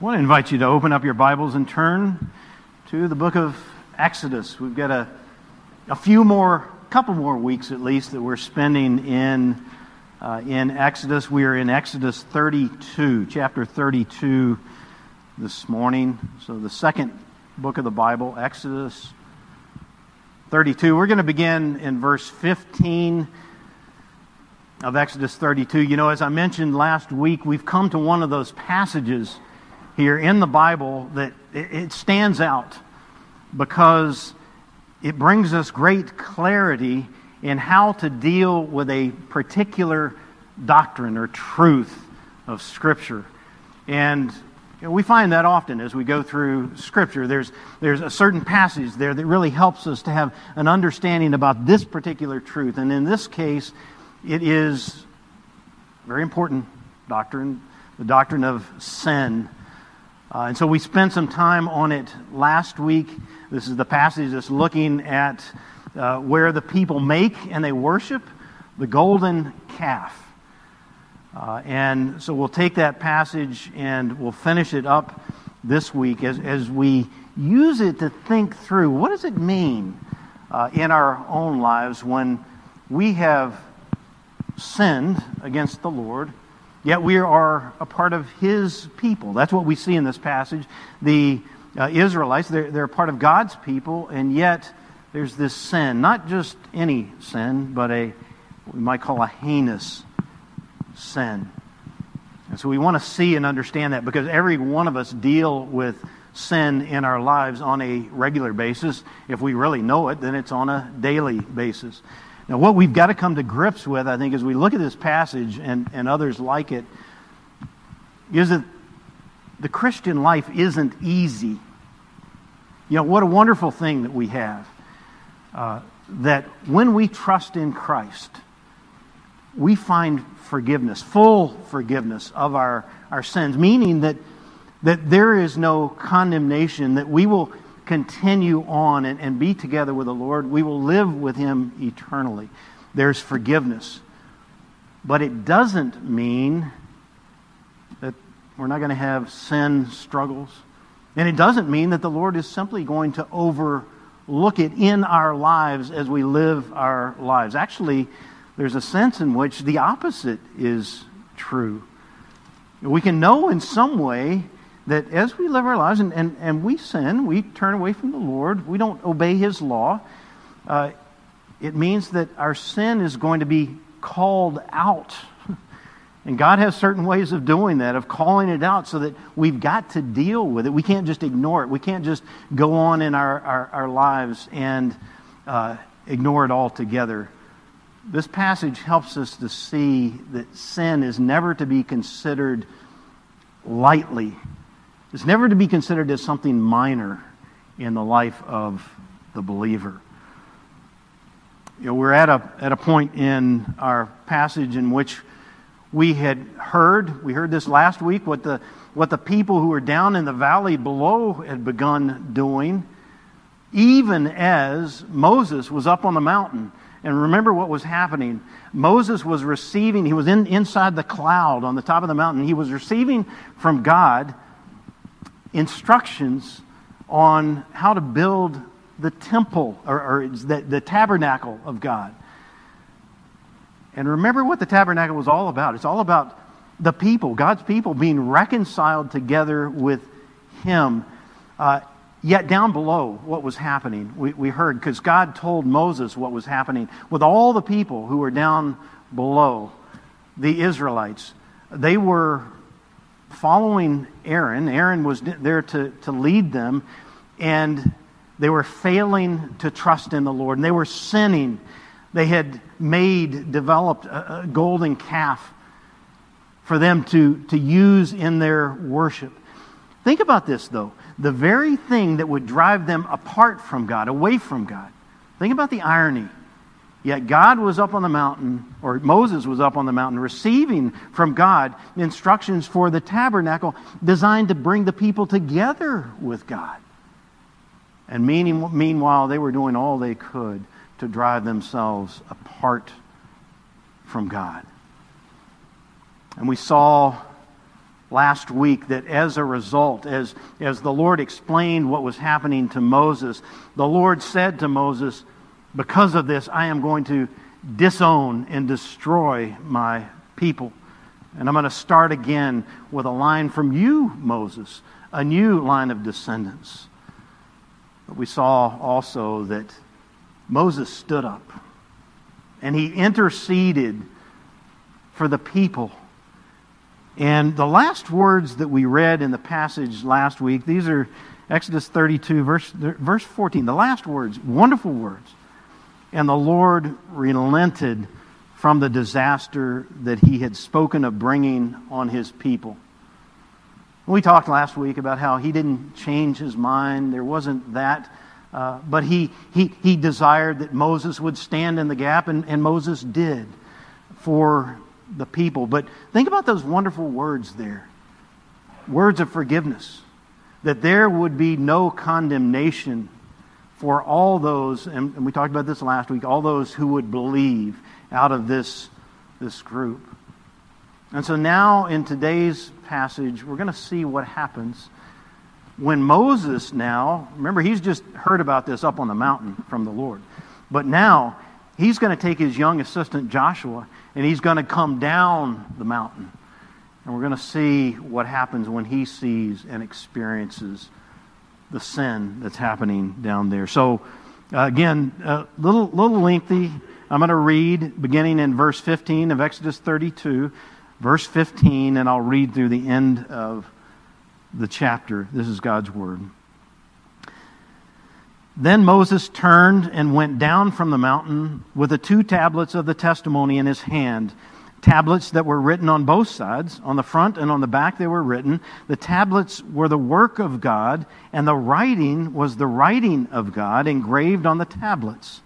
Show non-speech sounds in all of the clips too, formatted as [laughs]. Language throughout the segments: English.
I want to invite you to open up your Bibles and turn to the book of Exodus. We've got a, a few more, couple more weeks at least, that we're spending in, uh, in Exodus. We are in Exodus 32, chapter 32 this morning. So, the second book of the Bible, Exodus 32. We're going to begin in verse 15 of Exodus 32. You know, as I mentioned last week, we've come to one of those passages here in the Bible that it stands out because it brings us great clarity in how to deal with a particular doctrine or truth of Scripture. And we find that often as we go through Scripture. There's, there's a certain passage there that really helps us to have an understanding about this particular truth. And in this case, it is very important doctrine, the doctrine of sin uh, and so we spent some time on it last week. This is the passage that's looking at uh, where the people make and they worship the golden calf. Uh, and so we'll take that passage and we'll finish it up this week as, as we use it to think through what does it mean uh, in our own lives when we have sinned against the Lord Yet we are a part of his people. That's what we see in this passage. The uh, Israelites, they're, they're part of God's people, and yet there's this sin. Not just any sin, but a, we might call a heinous sin. And so we want to see and understand that because every one of us deal with sin in our lives on a regular basis. If we really know it, then it's on a daily basis. Now, what we've got to come to grips with, I think, as we look at this passage and, and others like it, is that the Christian life isn't easy. You know, what a wonderful thing that we have. Uh, that when we trust in Christ, we find forgiveness, full forgiveness of our, our sins, meaning that, that there is no condemnation, that we will continue on and, and be together with the Lord, we will live with Him eternally. There's forgiveness. But it doesn't mean that we're not going to have sin struggles. And it doesn't mean that the Lord is simply going to overlook it in our lives as we live our lives. Actually, there's a sense in which the opposite is true. We can know in some way that as we live our lives and, and, and we sin, we turn away from the Lord, we don't obey His law, uh, it means that our sin is going to be called out. [laughs] And God has certain ways of doing that, of calling it out, so that we've got to deal with it. We can't just ignore it. We can't just go on in our, our, our lives and uh, ignore it altogether. This passage helps us to see that sin is never to be considered lightly it's never to be considered as something minor in the life of the believer. You know, we're at a, at a point in our passage in which we had heard, we heard this last week, what the, what the people who were down in the valley below had begun doing, even as Moses was up on the mountain. And remember what was happening. Moses was receiving, he was in, inside the cloud on the top of the mountain. He was receiving from God instructions on how to build the temple or, or the, the tabernacle of God. And remember what the tabernacle was all about. It's all about the people, God's people, being reconciled together with Him. Uh, yet down below, what was happening, we, we heard, because God told Moses what was happening with all the people who were down below, the Israelites. They were following Aaron. Aaron was there to, to lead them, and they were failing to trust in the Lord, and they were sinning. They had made, developed a, a golden calf for them to, to use in their worship. Think about this, though. The very thing that would drive them apart from God, away from God. Think about the irony. Yet God was up on the mountain, or Moses was up on the mountain, receiving from God instructions for the tabernacle designed to bring the people together with God. And meanwhile, they were doing all they could to drive themselves apart from God. And we saw last week that as a result, as, as the Lord explained what was happening to Moses, the Lord said to Moses, Because of this, I am going to disown and destroy my people. And I'm going to start again with a line from you, Moses, a new line of descendants. But we saw also that Moses stood up and he interceded for the people. And the last words that we read in the passage last week, these are Exodus 32, verse, verse 14. The last words, wonderful words. And the Lord relented from the disaster that he had spoken of bringing on his people. We talked last week about how he didn't change his mind. There wasn't that. Uh, but he, he, he desired that Moses would stand in the gap, and, and Moses did for the people. But think about those wonderful words there words of forgiveness. That there would be no condemnation for all those, and, we talked about this last week, all those who would believe out of this, this group. And so now in today's passage, we're going to see what happens when Moses now, remember, he's just heard about this up on the mountain from the Lord. But now he's going to take his young assistant Joshua and he's going to come down the mountain. And we're going to see what happens when he sees and experiences the sin that's happening down there. So, uh, again, a little, little lengthy. I'm going to read beginning in verse 15 of Exodus 32, verse 15, and I'll read through the end of the chapter. This is God's word. Then Moses turned and went down from the mountain with the two tablets of the testimony in his hand. Tablets that were written on both sides. On the front and on the back, they were written. The tablets were the work of God, and the writing was the writing of God engraved on the tablets.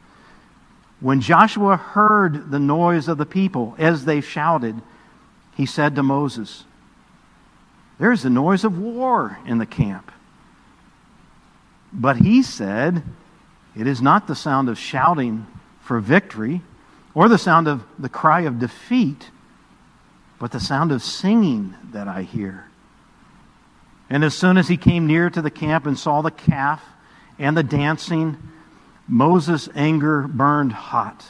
When Joshua heard the noise of the people as they shouted, he said to Moses, There's the noise of war in the camp. But he said, It is not the sound of shouting for victory or the sound of the cry of defeat, but the sound of singing that I hear. And as soon as he came near to the camp and saw the calf and the dancing, Moses' anger burned hot.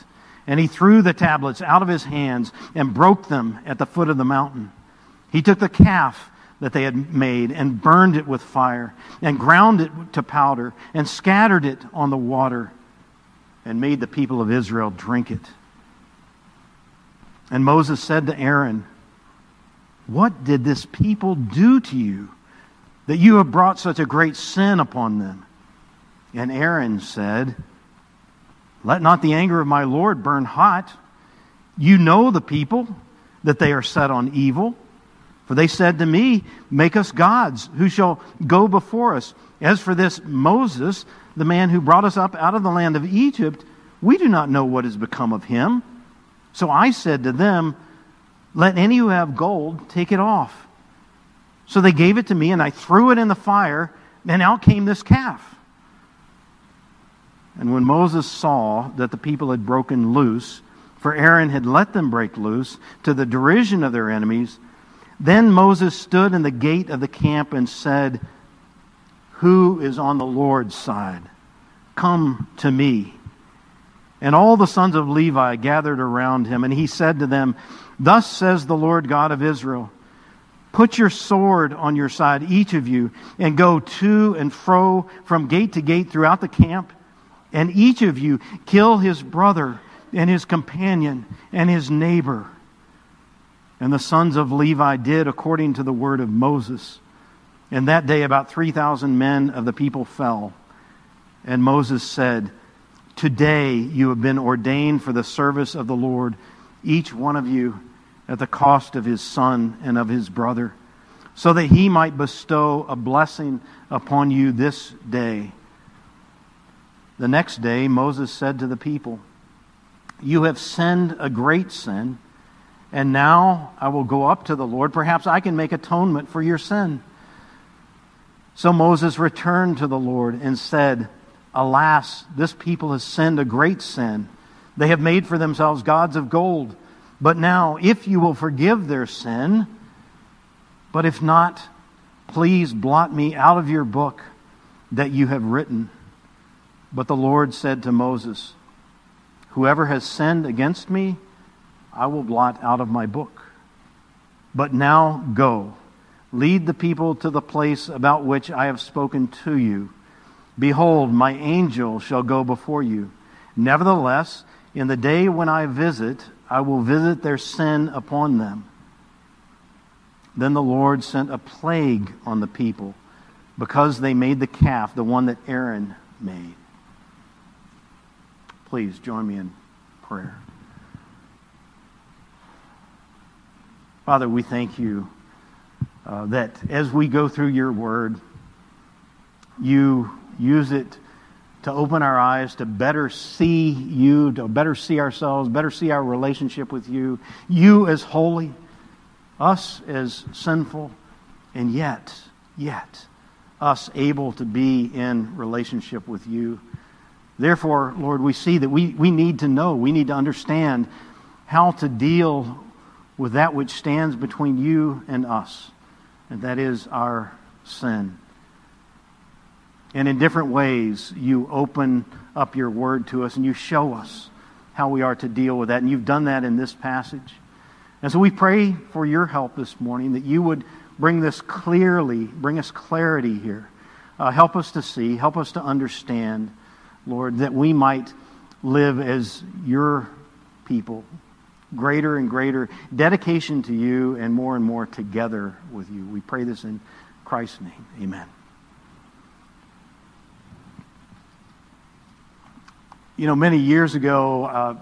And he threw the tablets out of his hands and broke them at the foot of the mountain. He took the calf that they had made and burned it with fire and ground it to powder and scattered it on the water and made the people of Israel drink it. And Moses said to Aaron, What did this people do to you that you have brought such a great sin upon them? And Aaron said, Let not the anger of my Lord burn hot. You know the people, that they are set on evil. For they said to me, Make us gods who shall go before us. As for this Moses, the man who brought us up out of the land of Egypt, we do not know what has become of him. So I said to them, Let any who have gold take it off. So they gave it to me, and I threw it in the fire, and out came this calf. And when Moses saw that the people had broken loose, for Aaron had let them break loose, to the derision of their enemies, then Moses stood in the gate of the camp and said, Who is on the Lord's side? Come to me. And all the sons of Levi gathered around him, and he said to them, Thus says the Lord God of Israel Put your sword on your side, each of you, and go to and fro from gate to gate throughout the camp, and each of you kill his brother and his companion and his neighbor and the sons of Levi did according to the word of Moses. And that day, about 3,000 men of the people fell. And Moses said, Today you have been ordained for the service of the Lord, each one of you at the cost of his son and of his brother, so that he might bestow a blessing upon you this day. The next day, Moses said to the people, You have sinned a great sin. And now I will go up to the Lord. Perhaps I can make atonement for your sin. So Moses returned to the Lord and said, Alas, this people has sinned a great sin. They have made for themselves gods of gold. But now, if you will forgive their sin, But if not, please blot me out of your book that you have written. But the Lord said to Moses, Whoever has sinned against me, I will blot out of my book. But now go, lead the people to the place about which I have spoken to you. Behold, my angel shall go before you. Nevertheless, in the day when I visit, I will visit their sin upon them. Then the Lord sent a plague on the people because they made the calf, the one that Aaron made. Please join me in prayer. Father, we thank you uh, that as we go through your word, you use it to open our eyes to better see you, to better see ourselves, better see our relationship with you. You as holy, us as sinful, and yet, yet, us able to be in relationship with you. Therefore, Lord, we see that we, we need to know, we need to understand how to deal with that which stands between you and us, and that is our sin. And in different ways, you open up your word to us and you show us how we are to deal with that. And you've done that in this passage. And so we pray for your help this morning that you would bring this clearly, bring us clarity here. Uh, help us to see, help us to understand, Lord, that we might live as your people, greater and greater dedication to you and more and more together with you. We pray this in Christ's name. Amen. You know, many years ago, uh,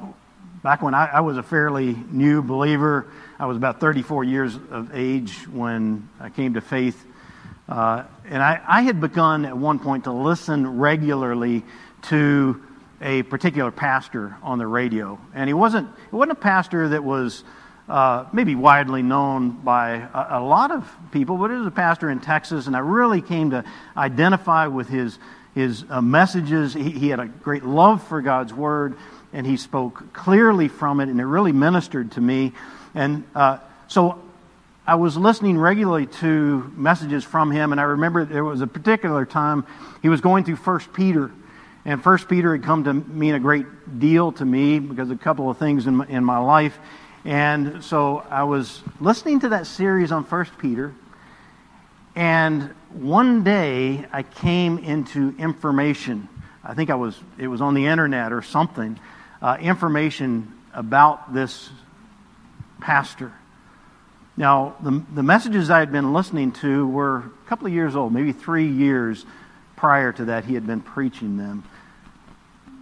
back when I, I, was a fairly new believer, I was about 34 years of age when I came to faith. Uh, and I, I, had begun at one point to listen regularly to a particular pastor on the radio. And he wasn't, it wasn't a pastor that was uh, maybe widely known by a, a lot of people, but it was a pastor in Texas. And I really came to identify with his his uh, messages. He, he, had a great love for God's Word, and he spoke clearly from it, and it really ministered to me. And uh, so I was listening regularly to messages from him, and I remember there was a particular time he was going through First Peter. And First Peter had come to mean a great deal to me because of a couple of things in my, in my life. And so I was listening to that series on First Peter, and one day I came into information. I think I was, it was on the internet or something, uh, information about this pastor. Now, the, the messages I had been listening to were a couple of years old, maybe three years prior to that, he had been preaching them.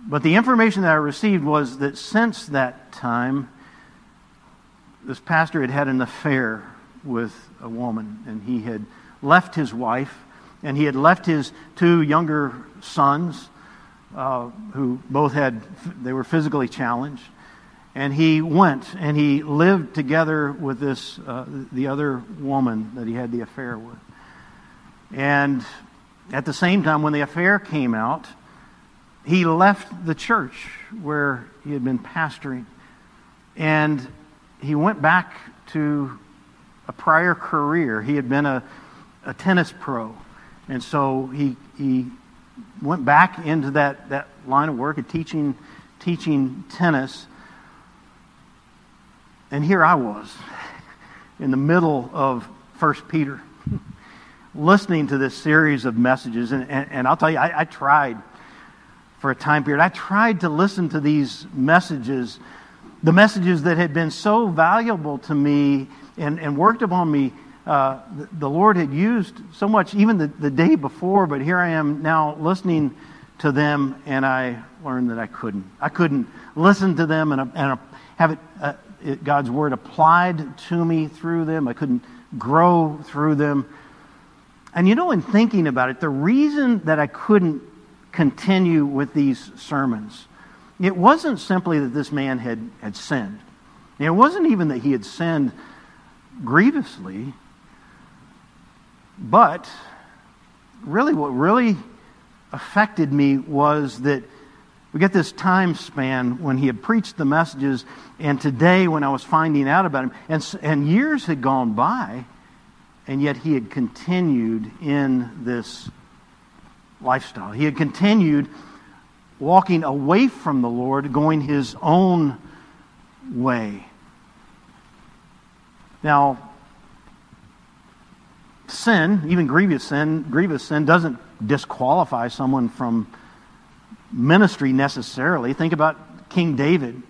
But the information that I received was that since that time, this pastor had had an affair with a woman, and he had left his wife, and he had left his two younger sons, uh, who both had, they were physically challenged. And he went and he lived together with this, uh, the other woman that he had the affair with. And at the same time, when the affair came out, he left the church where he had been pastoring. And he went back to a prior career. He had been a a tennis pro. And so he, he went back into that, that line of work of teaching, teaching tennis. And here I was [laughs] in the middle of First Peter, [laughs] listening to this series of messages. And, and, and I'll tell you, I, I tried for a time period. I tried to listen to these messages, the messages that had been so valuable to me and, and worked upon me uh, the, Lord had used so much even the, the day before, but here I am now listening to them, and I learned that I couldn't. I couldn't listen to them and, and have it, uh, it, God's word applied to me through them. I couldn't grow through them. And you know, in thinking about it, the reason that I couldn't continue with these sermons, it wasn't simply that this man had, had sinned. It wasn't even that he had sinned grievously. But really, what really affected me was that we get this time span when he had preached the messages, and today when I was finding out about him, and, and years had gone by, and yet he had continued in this lifestyle. He had continued walking away from the Lord, going his own way. Now, sin, even grievous sin, grievous sin doesn't disqualify someone from ministry necessarily. Think about King David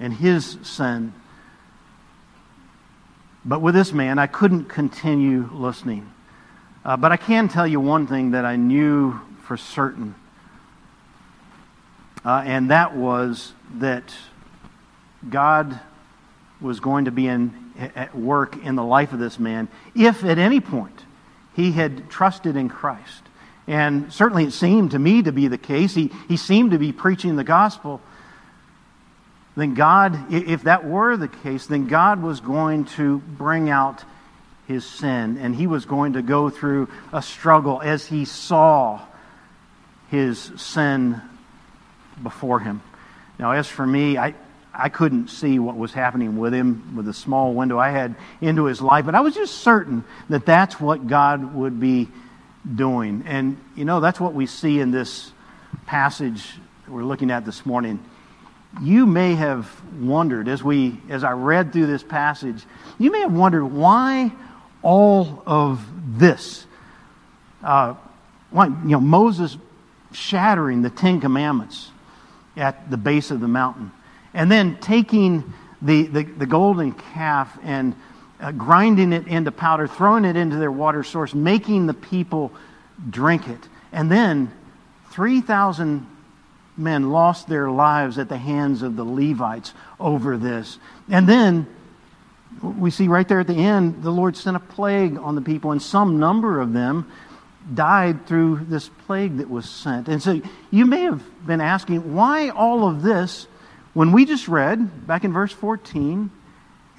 and his sin. But with this man, I couldn't continue listening. Uh, but I can tell you one thing that I knew for certain, uh, and that was that God was going to be in, at work in the life of this man if at any point he had trusted in Christ. And certainly it seemed to me to be the case. He, he seemed to be preaching the gospel. Then God, if that were the case, then God was going to bring out his sin and he was going to go through a struggle as he saw his sin before him. Now, as for me, I, I couldn't see what was happening with him with the small window I had into his life, but I was just certain that that's what God would be doing. And, you know, that's what we see in this passage we're looking at this morning. You may have wondered, as, we, as I read through this passage, you may have wondered why all of this. Uh, why, you know, Moses shattering the Ten Commandments at the base of the mountain and then taking the, the, the golden calf and uh, grinding it into powder, throwing it into their water source, making the people drink it. And then 3,000 men lost their lives at the hands of the Levites over this. And then we see right there at the end, the Lord sent a plague on the people, and some number of them died through this plague that was sent. And so you may have been asking, why all of this when we just read back in verse 14,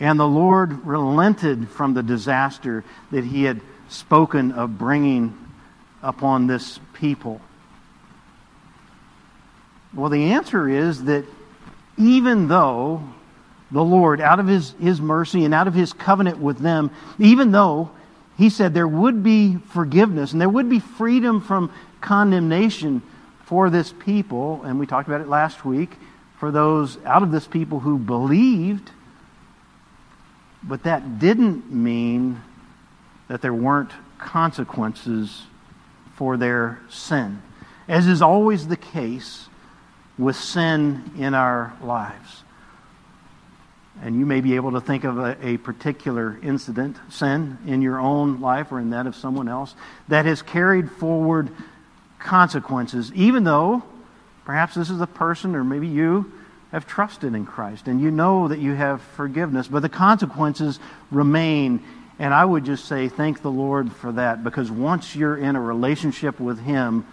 and the Lord relented from the disaster that he had spoken of bringing upon this people. Well, the answer is that even though the Lord, out of his, his mercy and out of his covenant with them, even though he said there would be forgiveness and there would be freedom from condemnation for this people, and we talked about it last week, for those out of this people who believed, but that didn't mean that there weren't consequences for their sin, as is always the case with sin in our lives. And you may be able to think of a, a, particular incident, sin, in your own life or in that of someone else, that has carried forward consequences, even though Perhaps this is a person, or maybe you have trusted in Christ and you know that you have forgiveness, but the consequences remain. And I would just say, thank the Lord for that, because once you're in a relationship with Him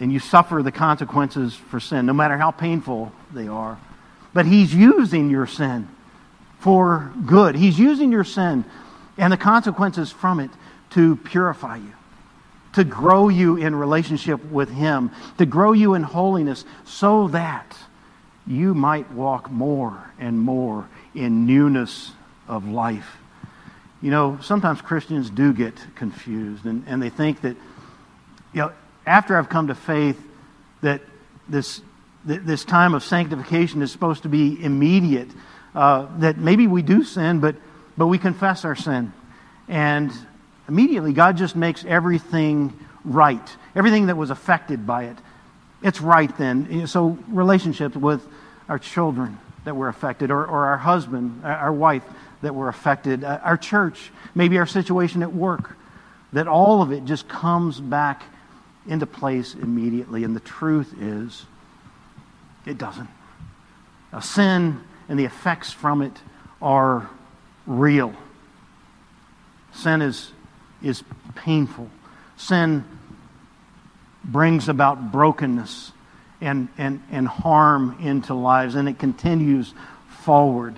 and you suffer the consequences for sin, no matter how painful they are, but He's using your sin for good. He's using your sin and the consequences from it to purify you to grow you in relationship with Him, to grow you in holiness, so that you might walk more and more in newness of life. You know, sometimes Christians do get confused and, and they think that, you know, after I've come to faith, that this, that this time of sanctification is supposed to be immediate. Uh, that maybe we do sin, but, but we confess our sin. And immediately God just makes everything right. Everything that was affected by it, it's right then. So, relationships with our children that were affected, or, or our husband, our wife that were affected, uh, our church, maybe our situation at work, that all of it just comes back into place immediately. And the truth is, it doesn't. A sin and the effects from it are real. Sin is is painful. Sin brings about brokenness and, and, and harm into lives, and it continues forward.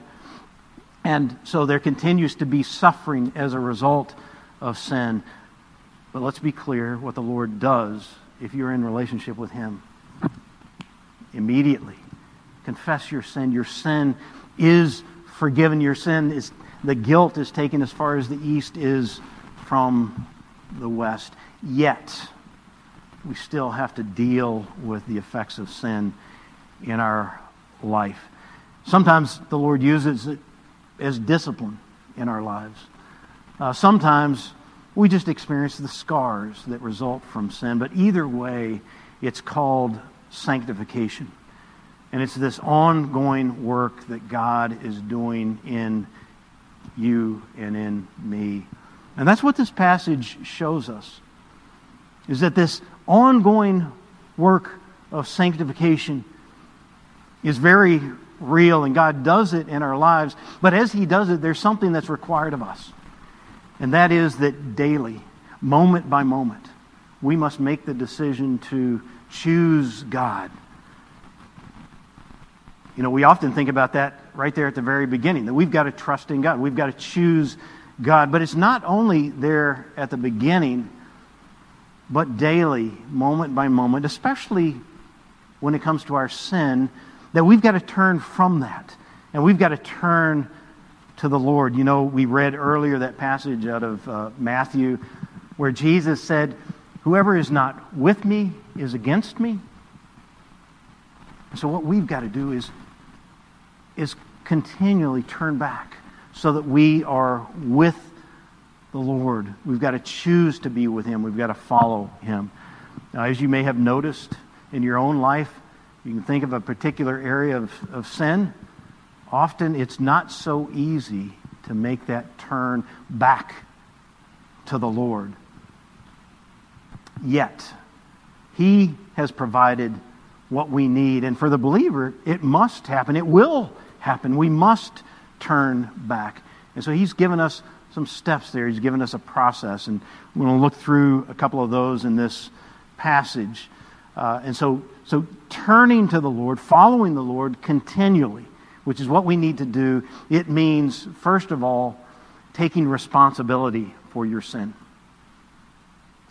And so there continues to be suffering as a result of sin. But let's be clear what the Lord does if you're in relationship with Him. Immediately confess your sin. Your sin is forgiven. Your sin is The guilt is taken as far as the east is from the west. Yet, we still have to deal with the effects of sin in our life. Sometimes the Lord uses it as discipline in our lives. Uh, sometimes we just experience the scars that result from sin. But either way, it's called sanctification. And it's this ongoing work that God is doing in you and in me. And that's what this passage shows us. Is that this ongoing work of sanctification is very real and God does it in our lives. But as He does it, there's something that's required of us. And that is that daily, moment by moment, we must make the decision to choose God. You know, we often think about that right there at the very beginning, that we've got to trust in God. We've got to choose God. But it's not only there at the beginning, but daily, moment by moment, especially when it comes to our sin, that we've got to turn from that. And we've got to turn to the Lord. You know, we read earlier that passage out of uh, Matthew where Jesus said, Whoever is not with me is against me. So, what we've got to do is, is continually turn back so that we are with the Lord. We've got to choose to be with Him, we've got to follow Him. Now, as you may have noticed in your own life, you can think of a particular area of, of sin often it's not so easy to make that turn back to the Lord. Yet, He has provided what we need. And for the believer, it must happen. It will happen. We must turn back. And so He's given us some steps there. He's given us a process. And we're going to look through a couple of those in this passage. Uh, and so, so turning to the Lord, following the Lord continually which is what we need to do, it means, first of all, taking responsibility for your sin.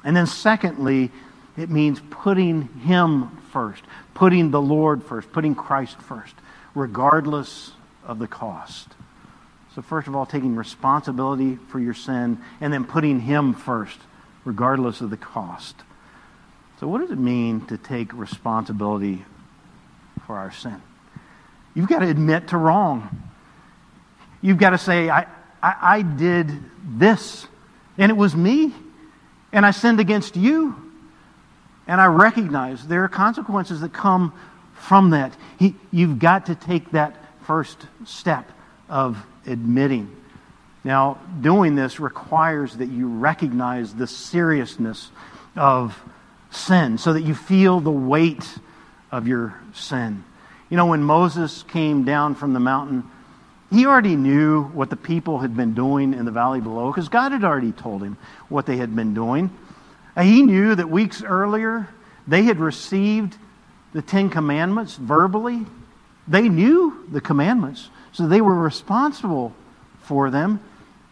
And then, secondly, it means putting Him first, putting the Lord first, putting Christ first, regardless of the cost. So, first of all, taking responsibility for your sin, and then putting Him first, regardless of the cost. So, what does it mean to take responsibility for our sin? You've got to admit to wrong. You've got to say, I, I, I did this, and it was me, and I sinned against you. And I recognize there are consequences that come from that. He, you've got to take that first step of admitting. Now, doing this requires that you recognize the seriousness of sin so that you feel the weight of your sin. You know, when Moses came down from the mountain, he already knew what the people had been doing in the valley below because God had already told him what they had been doing. He knew that weeks earlier they had received the Ten Commandments verbally. They knew the commandments, so they were responsible for them.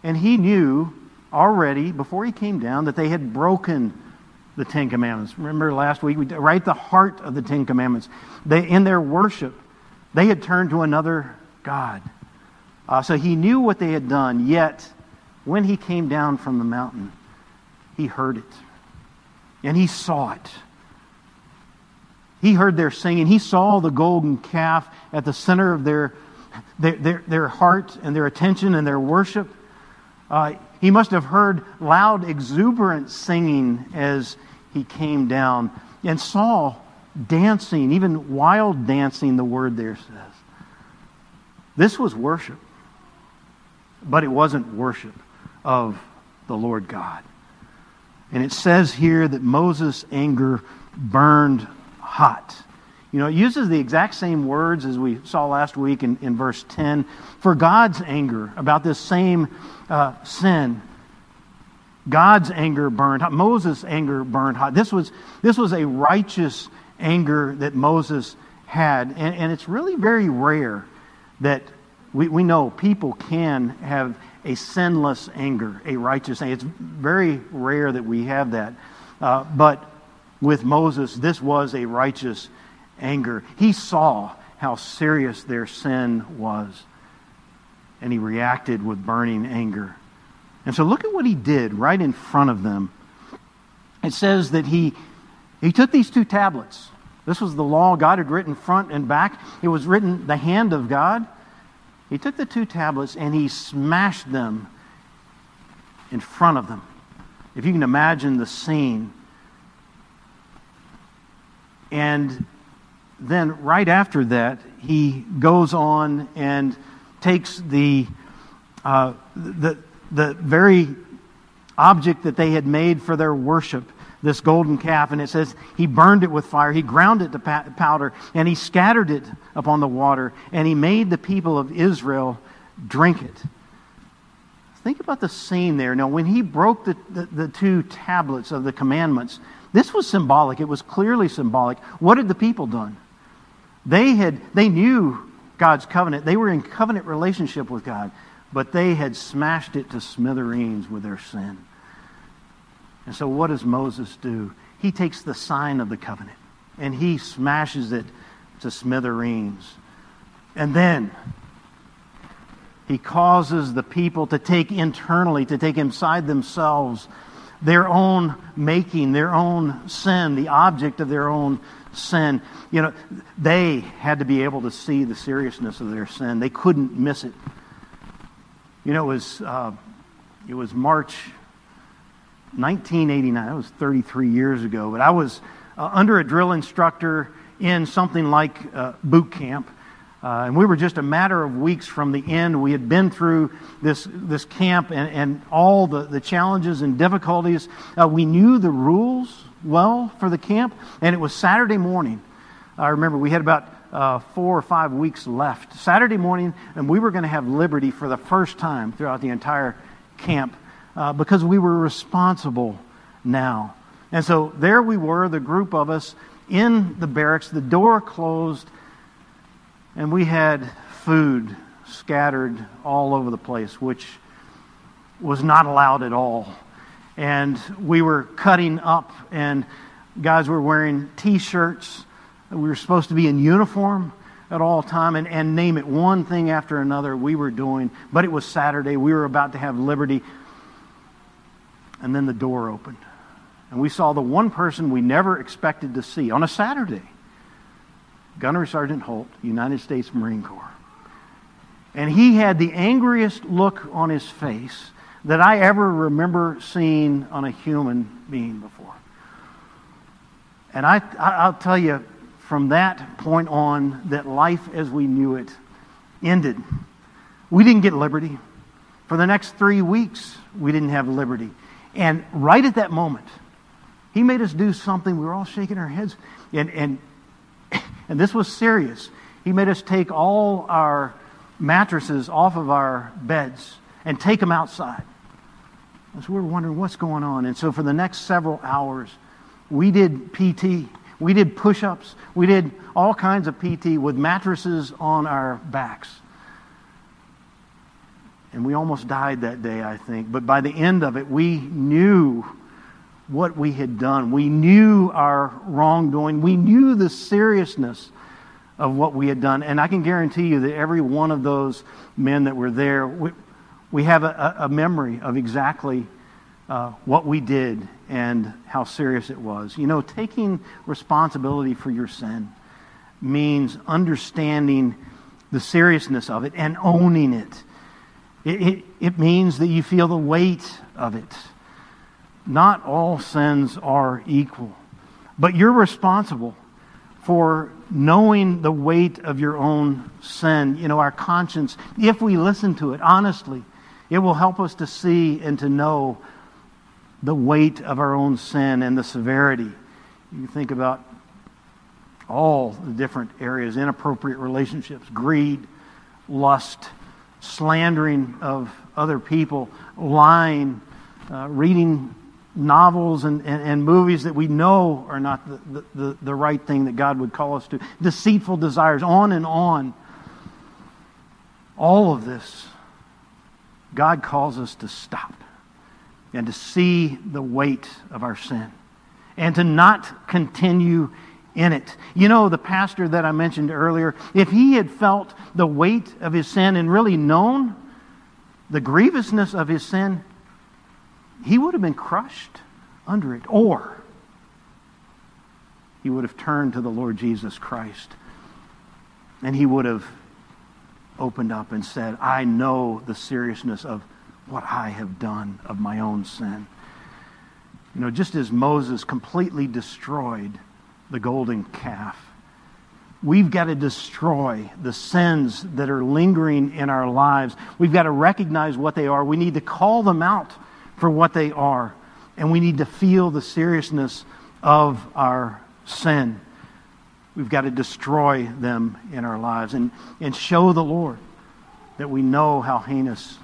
And he knew already, before he came down, that they had broken the Ten Commandments. Remember last week, we right the heart of the Ten Commandments. They, in their worship, they had turned to another God. Uh, so he knew what they had done, yet when he came down from the mountain, he heard it. And he saw it. He heard their singing. He saw the golden calf at the center of their, their, their, their heart and their attention and their worship. Uh, he must have heard loud, exuberant singing as he came down and saw dancing, even wild dancing, the word there says. This was worship, but it wasn't worship of the Lord God. And it says here that Moses' anger burned hot. You know, it uses the exact same words as we saw last week in, in verse 10 for God's anger about this same uh, sin. God's anger burned hot. Moses' anger burned hot. This was, this was a righteous anger that Moses had. And, and it's really very rare that we, we know people can have a sinless anger, a righteous anger. It's very rare that we have that. Uh, but with Moses, this was a righteous anger. He saw how serious their sin was. and he reacted with burning anger. And so look at what he did right in front of them. It says that he, he took these two tablets. This was the law God had written front and back. It was written the hand of God. He took the two tablets and he smashed them in front of them. If you can imagine the scene. And then right after that, he goes on and takes the, uh, the, the very object that they had made for their worship, this golden calf, and it says he burned it with fire, he ground it to powder, and he scattered it upon the water, and he made the people of Israel drink it. Think about the scene there. Now, when he broke the, the, the two tablets of the commandments, this was symbolic. It was clearly symbolic. What had the people done? They had they knew God's covenant. They were in covenant relationship with God, but they had smashed it to smithereens with their sin. And so what does Moses do? He takes the sign of the covenant and he smashes it to smithereens. And then he causes the people to take internally, to take inside themselves their own making, their own sin, the object of their own sin. You know, they had to be able to see the seriousness of their sin. They couldn't miss it. You know, it was, uh, it was March 1989. That was 33 years ago. But I was uh, under a drill instructor in something like uh, boot camp. Uh, and we were just a matter of weeks from the end. We had been through this, this camp and, and all the, the challenges and difficulties. Uh, we knew the rules well for the camp, and it was Saturday morning. I remember we had about uh, four or five weeks left. Saturday morning, and we were going to have liberty for the first time throughout the entire camp uh, because we were responsible now. And so there we were, the group of us in the barracks, the door closed, and we had food scattered all over the place, which was not allowed at all and we were cutting up, and guys were wearing T-shirts. We were supposed to be in uniform at all time, and, and name it one thing after another we were doing. But it was Saturday. We were about to have liberty, and then the door opened, and we saw the one person we never expected to see on a Saturday. Gunnery Sergeant Holt, United States Marine Corps. And he had the angriest look on his face that I ever remember seeing on a human being before. And I, I'll tell you, from that point on, that life as we knew it ended. We didn't get liberty. For the next three weeks, we didn't have liberty. And right at that moment, he made us do something. We were all shaking our heads. And, and, and this was serious. He made us take all our mattresses off of our beds and take them outside. And so we were wondering what's going on. And so for the next several hours, we did PT. We did push ups. We did all kinds of PT with mattresses on our backs. And we almost died that day, I think. But by the end of it, we knew what we had done. We knew our wrongdoing. We knew the seriousness of what we had done. And I can guarantee you that every one of those men that were there, we, we have a, a memory of exactly uh, what we did and how serious it was. You know, taking responsibility for your sin means understanding the seriousness of it and owning it. It, it, it means that you feel the weight of it. Not all sins are equal, but you're responsible for knowing the weight of your own sin. You know, our conscience, if we listen to it honestly, it will help us to see and to know the weight of our own sin and the severity. You think about all the different areas inappropriate relationships, greed, lust, slandering of other people, lying, uh, reading novels and, and, and, movies that we know are not the, the, the right thing that God would call us to, deceitful desires, on and on. All of this God calls us to stop and to see the weight of our sin and to not continue in it. You know, the pastor that I mentioned earlier, if he had felt the weight of his sin and really known the grievousness of his sin, he would have been crushed under it. Or he would have turned to the Lord Jesus Christ and he would have opened up and said, I know the seriousness of what I have done of my own sin. You know, just as Moses completely destroyed the golden calf, we've got to destroy the sins that are lingering in our lives. We've got to recognize what they are. We need to call them out for what they are. And we need to feel the seriousness of our sin. We've got to destroy them in our lives and, and show the Lord that we know how heinous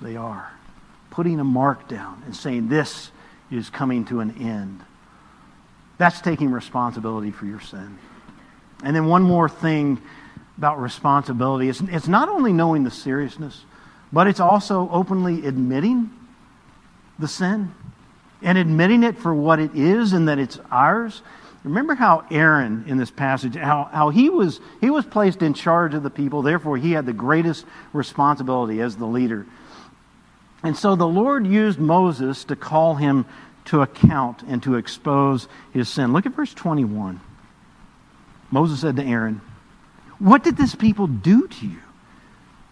they are. Putting a mark down and saying, This is coming to an end. That's taking responsibility for your sin. And then one more thing about responsibility it's, it's not only knowing the seriousness, but it's also openly admitting the sin and admitting it for what it is and that it's ours. Remember how Aaron in this passage, how, how he, was, he was placed in charge of the people, therefore he had the greatest responsibility as the leader. And so the Lord used Moses to call him to account and to expose his sin. Look at verse 21. Moses said to Aaron, What did this people do to you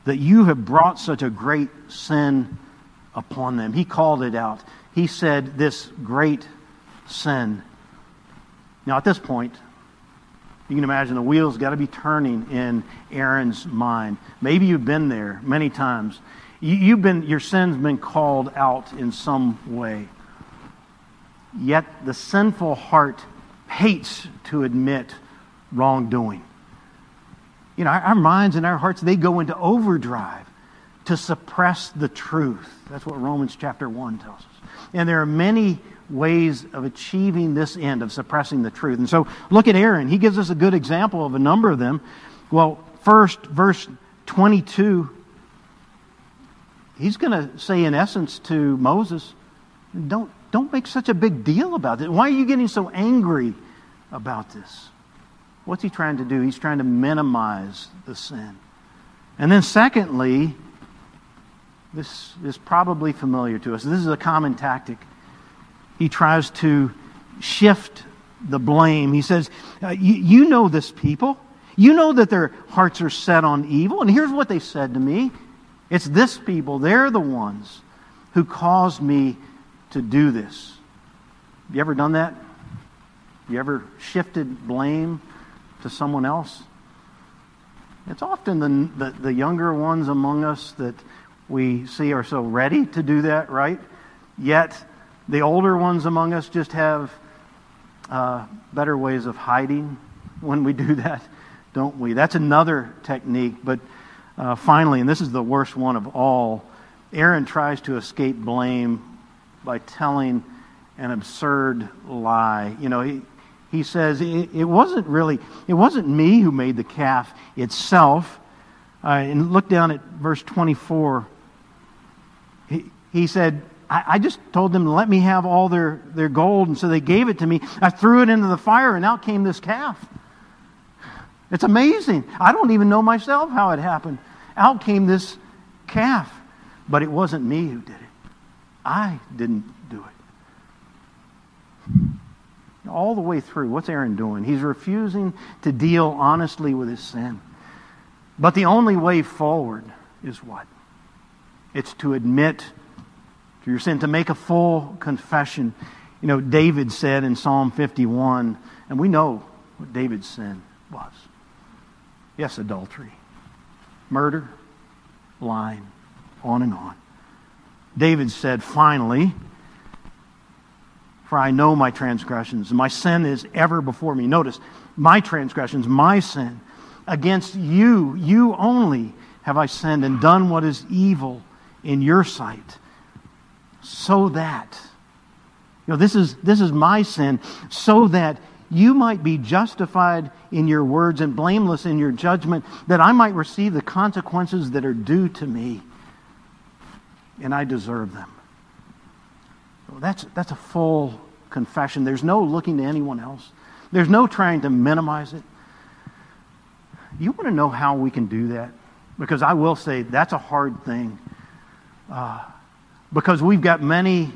that you have brought such a great sin upon them? He called it out. He said, This great sin. Now, at this point, you can imagine the wheels got to be turning in Aaron's mind. Maybe you've been there many times. You, have been, your sin's been called out in some way. Yet the sinful heart hates to admit wrongdoing. You know, our, our minds and our hearts, they go into overdrive to suppress the truth. That's what Romans chapter 1 tells us. And there are many ways of achieving this end, of suppressing the truth. And so look at Aaron. He gives us a good example of a number of them. Well, first, verse 22, he's going to say, in essence, to Moses, don't, don't make such a big deal about it. Why are you getting so angry about this? What's he trying to do? He's trying to minimize the sin. And then, secondly, this is probably familiar to us. This is a common tactic. He tries to shift the blame. He says, uh, You know this people. You know that their hearts are set on evil. And here's what they said to me it's this people, they're the ones who caused me to do this. You ever done that? You ever shifted blame to someone else? It's often the, the, the, younger ones among us that we see are so ready to do that, right? Yet the older ones among us just have uh, better ways of hiding when we do [laughs] that, don't we? That's another technique. But uh, finally, and this is the worst one of all, Aaron tries to escape blame by telling an absurd lie. You know, he, he says, it, wasn't really, it wasn't me who made the calf itself. Uh, and look down at verse 24. He, said, I, I just told them to let me have all their, their gold, and so they gave it to me. I threw it into the fire, and out came this calf. It's amazing. I don't even know myself how it happened. Out came this calf, but it wasn't me who did it. I didn't do it. All the way through, what's Aaron doing? He's refusing to deal honestly with his sin. But the only way forward is what? It's to admit to your sin, to make a full confession. You know, David said in Psalm 51, and we know what David's sin was. Yes, adultery, murder, lying, on and on. David said, finally, for I know my transgressions, and my sin is ever before me. Notice, my transgressions, my sin. Against you, you only have I sinned and done what is evil in your sight. So that, you know, this is, this is my sin, so that you might be justified in your words and blameless in your judgment, that I might receive the consequences that are due to me and I deserve them. That's, that's a full confession. There's no looking to anyone else, there's no trying to minimize it. You want to know how we can do that? Because I will say that's a hard thing. uh, because we've got many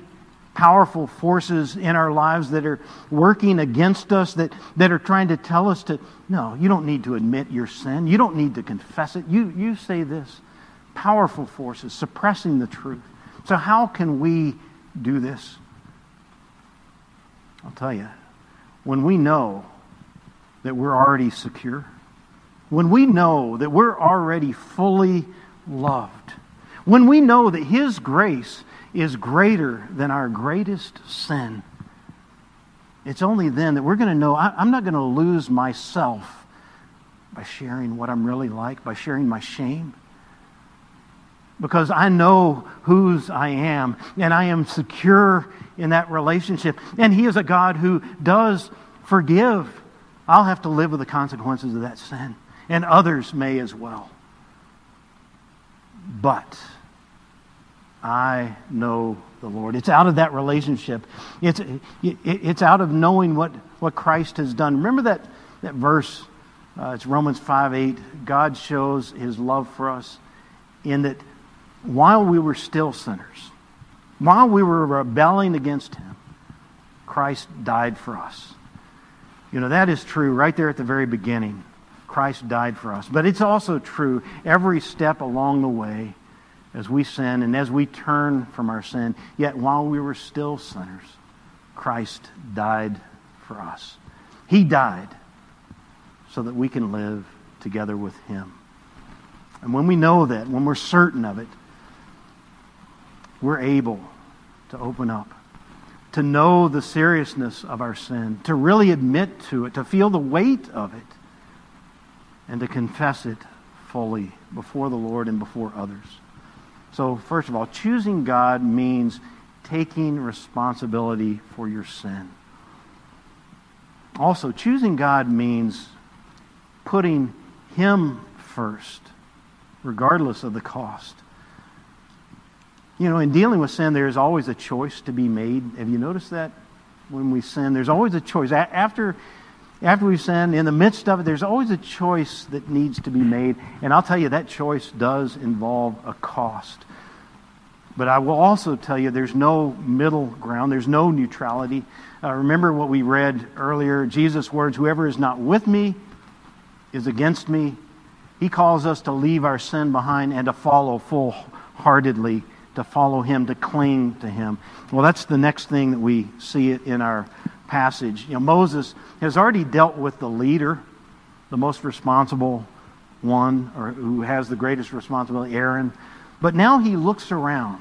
powerful forces in our lives that are working against us, that, that are trying to tell us to, no, you don't need to admit your sin. You don't need to confess it. You, you say this. Powerful forces suppressing the truth. So, how can we do this? I'll tell you, when we know that we're already secure, when we know that we're already fully loved, when we know that His grace is greater than our greatest sin, it's only then that we're going to know I'm not going to lose myself by sharing what I'm really like, by sharing my shame. Because I know whose I am, and I am secure in that relationship. And He is a God who does forgive. I'll have to live with the consequences of that sin, and others may as well. But I know the Lord. It's out of that relationship. It's, it's out of knowing what, what Christ has done. Remember that, that verse? Uh, it's Romans 5 8. God shows his love for us in that while we were still sinners, while we were rebelling against him, Christ died for us. You know, that is true right there at the very beginning. Christ died for us. But it's also true every step along the way as we sin and as we turn from our sin. Yet while we were still sinners, Christ died for us. He died so that we can live together with Him. And when we know that, when we're certain of it, we're able to open up, to know the seriousness of our sin, to really admit to it, to feel the weight of it, and to confess it fully before the Lord and before others. So, first of all, choosing God means taking responsibility for your sin. Also, choosing God means putting Him first, regardless of the cost. You know, in dealing with sin, there's always a choice to be made. Have you noticed that? When we sin, there's always a choice. After, after we sin, in the midst of it, there's always a choice that needs to be made. And I'll tell you, that choice does involve a cost. But I will also tell you, there's no middle ground, there's no neutrality. Uh, remember what we read earlier Jesus' words Whoever is not with me is against me. He calls us to leave our sin behind and to follow full heartedly to follow him, to cling to him. Well, that's the next thing that we see in our passage. You know, Moses has already dealt with the leader, the most responsible one, or who has the greatest responsibility, Aaron. But now he looks around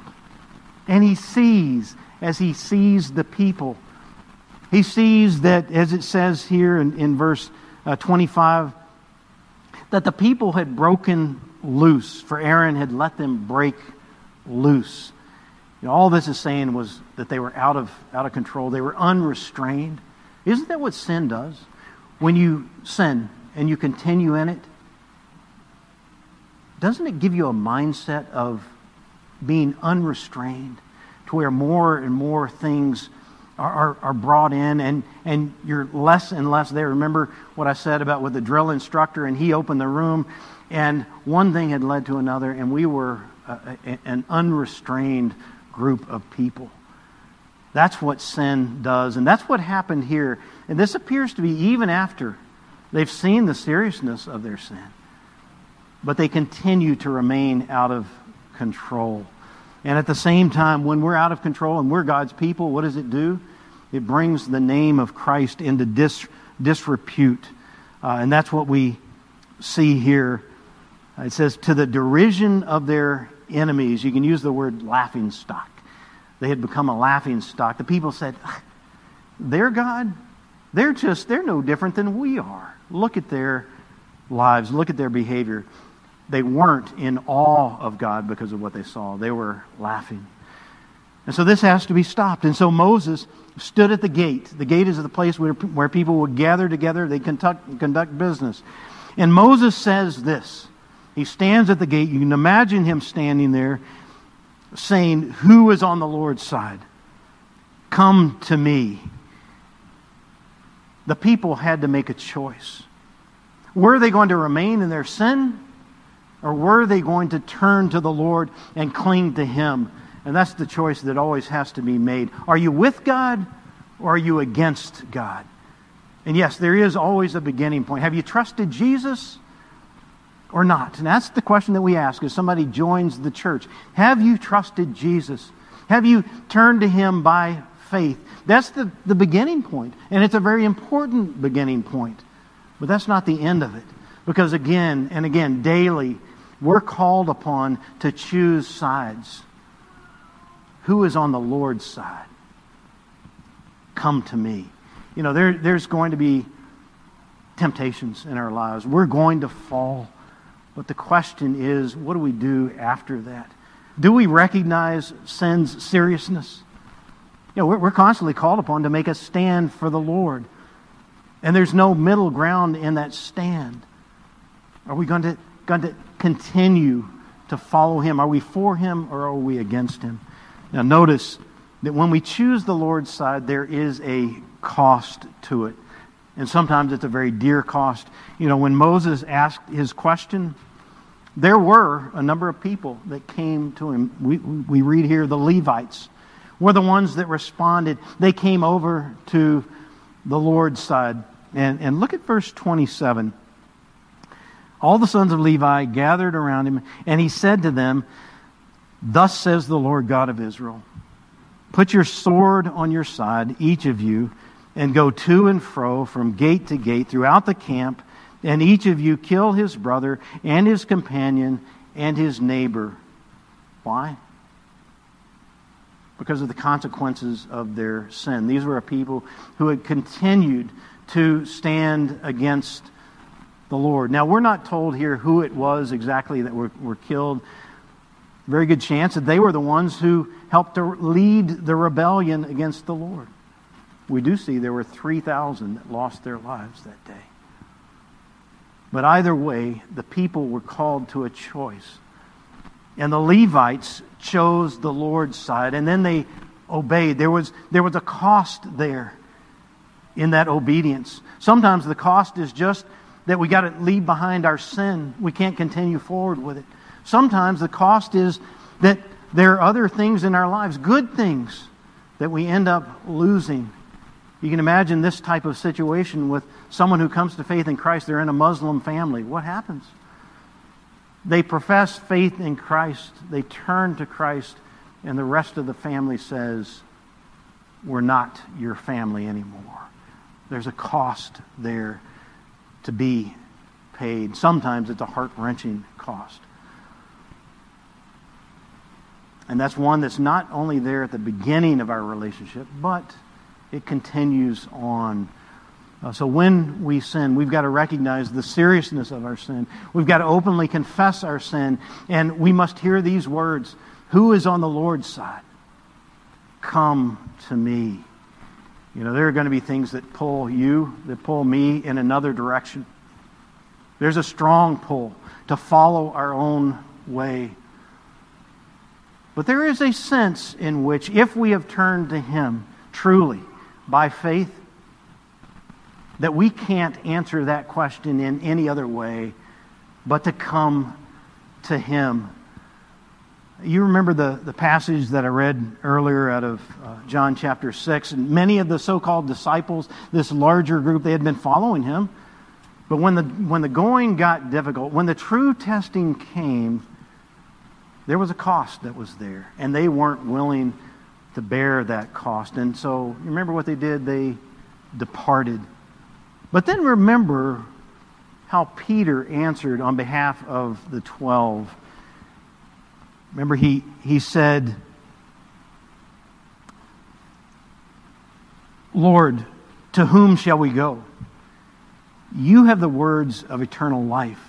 and he sees, as he sees the people, he sees that, as it says here in, in verse uh, 25, that the people had broken loose, for Aaron had let them break loose. You know, all this is saying was that they were out of, out of control. They were unrestrained. Isn't that what sin does? When you sin and you continue in it, doesn't it give you a mindset of being unrestrained to where more and more things are, are, are, brought in and, and you're less and less there? Remember what I said about with the drill instructor and he opened the room and one thing had led to another and we were an unrestrained group of people. That's what sin does. And that's what happened here. And this appears to be even after they've seen the seriousness of their sin. But they continue to remain out of control. And at the same time, when we're out of control and we're God's people, what does it do? It brings the name of Christ into dis, disrepute. Uh, and that's what we see here. It says, to the derision of their enemies. You can use the word laughing stock. They had become a laughing stock. The people said, Their God, they're just, they're no different than we are. Look at their lives, look at their behavior. They weren't in awe of God because of what they saw, they were laughing. And so this has to be stopped. And so Moses stood at the gate. The gate is the place where, where people would gather together, they conduct, conduct business. And Moses says this he stands at the gate. You can imagine him standing there saying, Who is on the Lord's side? Come to me. The people had to make a choice. Were they going to remain in their sin? Or were they going to turn to the Lord and cling to Him? And that's the choice that always has to be made. Are you with God or are you against God? And yes, there is always a beginning point. Have you trusted Jesus or not? And that's the question that we ask as somebody joins the church. Have you trusted Jesus? Have you turned to Him by faith? That's the, the beginning point. And it's a very important beginning point. But that's not the end of it. Because again and again, daily, we're called upon to choose sides. Who is on the Lord's side? Come to me. You know, there, there's going to be temptations in our lives. We're going to fall. But the question is, what do we do after that? Do we recognize sin's seriousness? You know, we're, constantly called upon to make a stand for the Lord. And there's no middle ground in that stand. Are we going to, going to continue to follow Him? Are we for Him or are we against Him? Now, notice that when we choose the Lord's side, there is a cost to it. And sometimes it's a very dear cost. You know, when Moses asked his question, there were a number of people that came to him. We, we read here the Levites were the ones that responded. They came over to the Lord's side. And, and look at verse 27. All the sons of Levi gathered around him, and he said to them, Thus says the Lord God of Israel Put your sword on your side, each of you, and go to and fro from gate to gate throughout the camp, and each of you kill his brother and his companion and his neighbor. Why? Because of the consequences of their sin. These were a people who had continued to stand against the Lord. Now, we're not told here who it was exactly that were, were killed. Very good chance that they were the ones who helped to lead the rebellion against the Lord. We do see there were 3,000 that lost their lives that day. But either way, the people were called to a choice. And the Levites chose the Lord's side, and then they obeyed. There was, there was a cost there in that obedience. Sometimes the cost is just that we got to leave behind our sin. We can't continue forward with it. Sometimes the cost is that there are other things in our lives, good things, that we end up losing. You can imagine this type of situation with someone who comes to faith in Christ. They're in a Muslim family. What happens? They profess faith in Christ, they turn to Christ, and the rest of the family says, We're not your family anymore. There's a cost there to be paid. Sometimes it's a heart wrenching cost. And that's one that's not only there at the beginning of our relationship, but it continues on. Uh, so when we sin, we've got to recognize the seriousness of our sin. We've got to openly confess our sin. And we must hear these words Who is on the Lord's side? Come to me. You know, there are going to be things that pull you, that pull me in another direction. There's a strong pull to follow our own way. But there is a sense in which, if we have turned to Him truly by faith, that we can't answer that question in any other way but to come to Him you remember the, the passage that I read earlier out of uh, John chapter 6. And many of the so called disciples, this larger group, they had been following him. But when the, when the going got difficult, when the true testing came, there was a cost that was there. And they weren't willing to bear that cost. And so, remember what they did? They departed. But then remember how Peter answered on behalf of the twelve Remember, he, he said, Lord, to whom shall we go? You have the words of eternal life.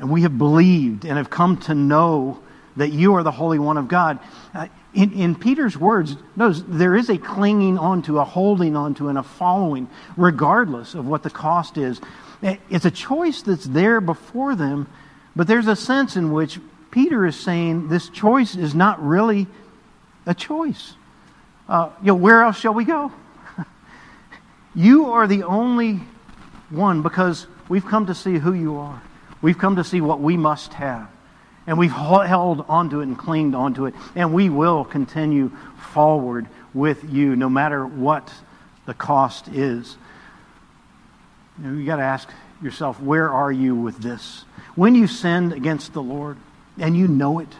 And we have believed and have come to know that you are the Holy One of God. Uh, In, in, Peter's words, notice there is a clinging onto, a holding onto, and a following, regardless of what the cost is. It's a choice that's there before them, but there's a sense in which Peter is saying this choice is not really a choice. Uh, you know, where else shall we go? [laughs] you are the only one because we've come to see who you are. We've come to see what we must have. And we've held onto it and clinged onto it. And we will continue forward with you no matter what the cost is. You know, you got to ask yourself, where are you with this? When you sinned against the Lord and you know it,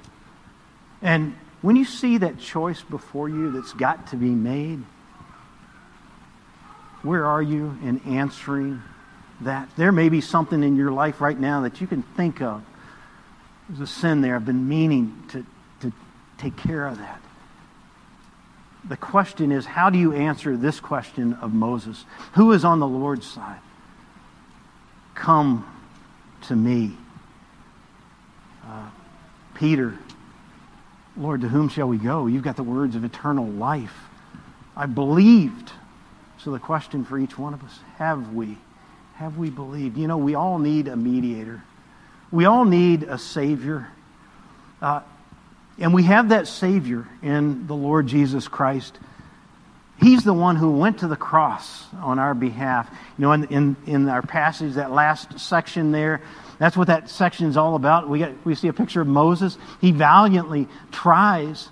and when you see that choice before you that's got to be made, where are you in answering that? There may be something in your life right now that you can think of. There's a sin there. I've been meaning to, to take care of that. The question is how do you answer this question of Moses? Who is on the Lord's side? Come to me. Uh, Peter, Lord, to whom shall we go? You've got the words of eternal life. I believed. So the question for each one of us have we? Have we believed? You know, we all need a mediator, we all need a Savior. Uh, and we have that Savior in the Lord Jesus Christ. He's the one who went to the cross on our behalf. You know, in, in, in our passage, that last section there, that's what that section is all about. We, get, we see a picture of Moses. He valiantly tries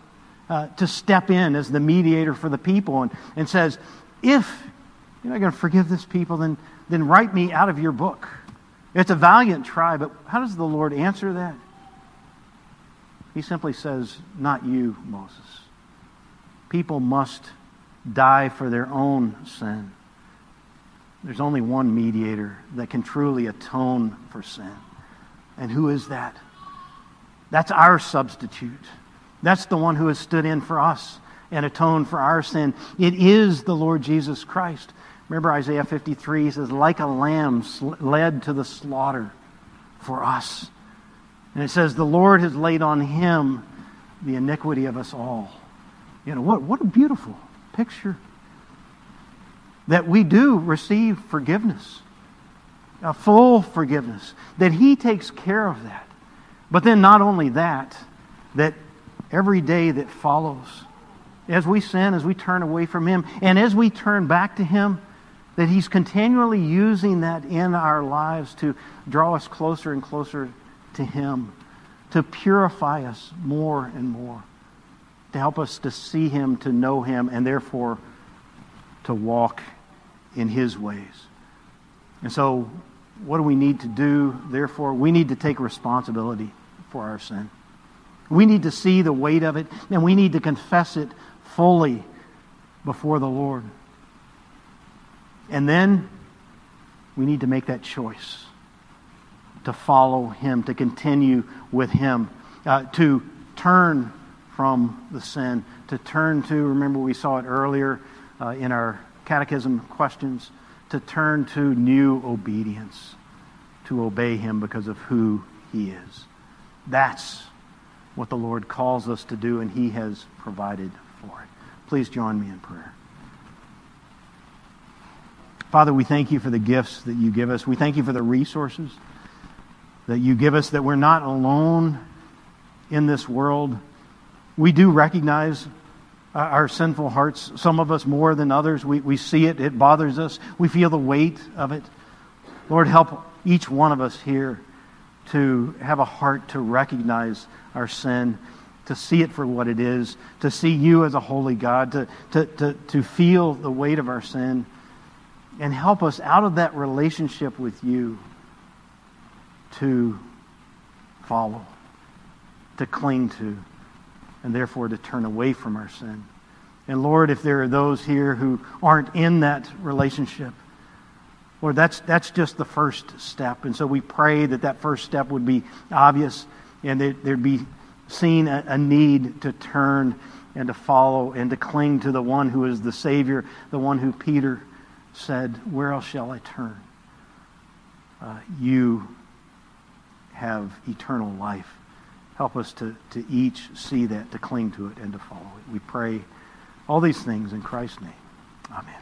uh, to step in as the mediator for the people and, and says, If you're not going to forgive this people, then, then write me out of your book. It's a valiant try, but how does the Lord answer that? He simply says, Not you, Moses. People must die for their own sin. There's only one mediator that can truly atone for sin. And who is that? That's our substitute. That's the one who has stood in for us and atoned for our sin. It is the Lord Jesus Christ. Remember Isaiah 53 he says, like a lamb led to the slaughter for us. And it says, the Lord has laid on him the iniquity of us all. You know, what, what a beautiful picture. That we do receive forgiveness, a full forgiveness, that He takes care of that. But then, not only that, that every day that follows, as we sin, as we turn away from Him, and as we turn back to Him, that He's continually using that in our lives to draw us closer and closer to Him, to purify us more and more to help us to see Him, to know Him, and therefore to walk in His ways. And so, what do we need to do? Therefore, we need to take responsibility for our sin. We need to see the weight of it, and we need to confess it fully before the Lord. And then we need to make that choice to follow Him, to continue with Him, uh, to turn from the sin, to turn to, remember we saw it earlier uh, in our catechism questions, to turn to new obedience, to obey Him because of who He is. That's what the Lord calls us to do, and He has provided for it. Please join me in prayer. Father, we thank you for the gifts that you give us. We thank you for the resources that you give us, that we're not alone in this world we do recognize uh, our sinful hearts, some of us more than others. We, we see it, it bothers us, we feel the weight of it. Lord, help each one of us here to have a heart to recognize our sin, to see it for what it is, to see you as a holy God, to, to, to, to feel the weight of our sin, and help us out of that relationship with you to follow, to cling to and therefore to turn away from our sin. And Lord, if there are those here who aren't in that relationship, Lord, that's, that's just the first step. And so we pray that that first step would be obvious and that there'd be seen a, a need to turn and to follow and to cling to the one who is the Savior, the one who Peter said, Where else shall I turn? Uh, you have eternal life. Help us to, to each see that, to cling to it, and to follow it. We pray all these things in Christ's name. Amen.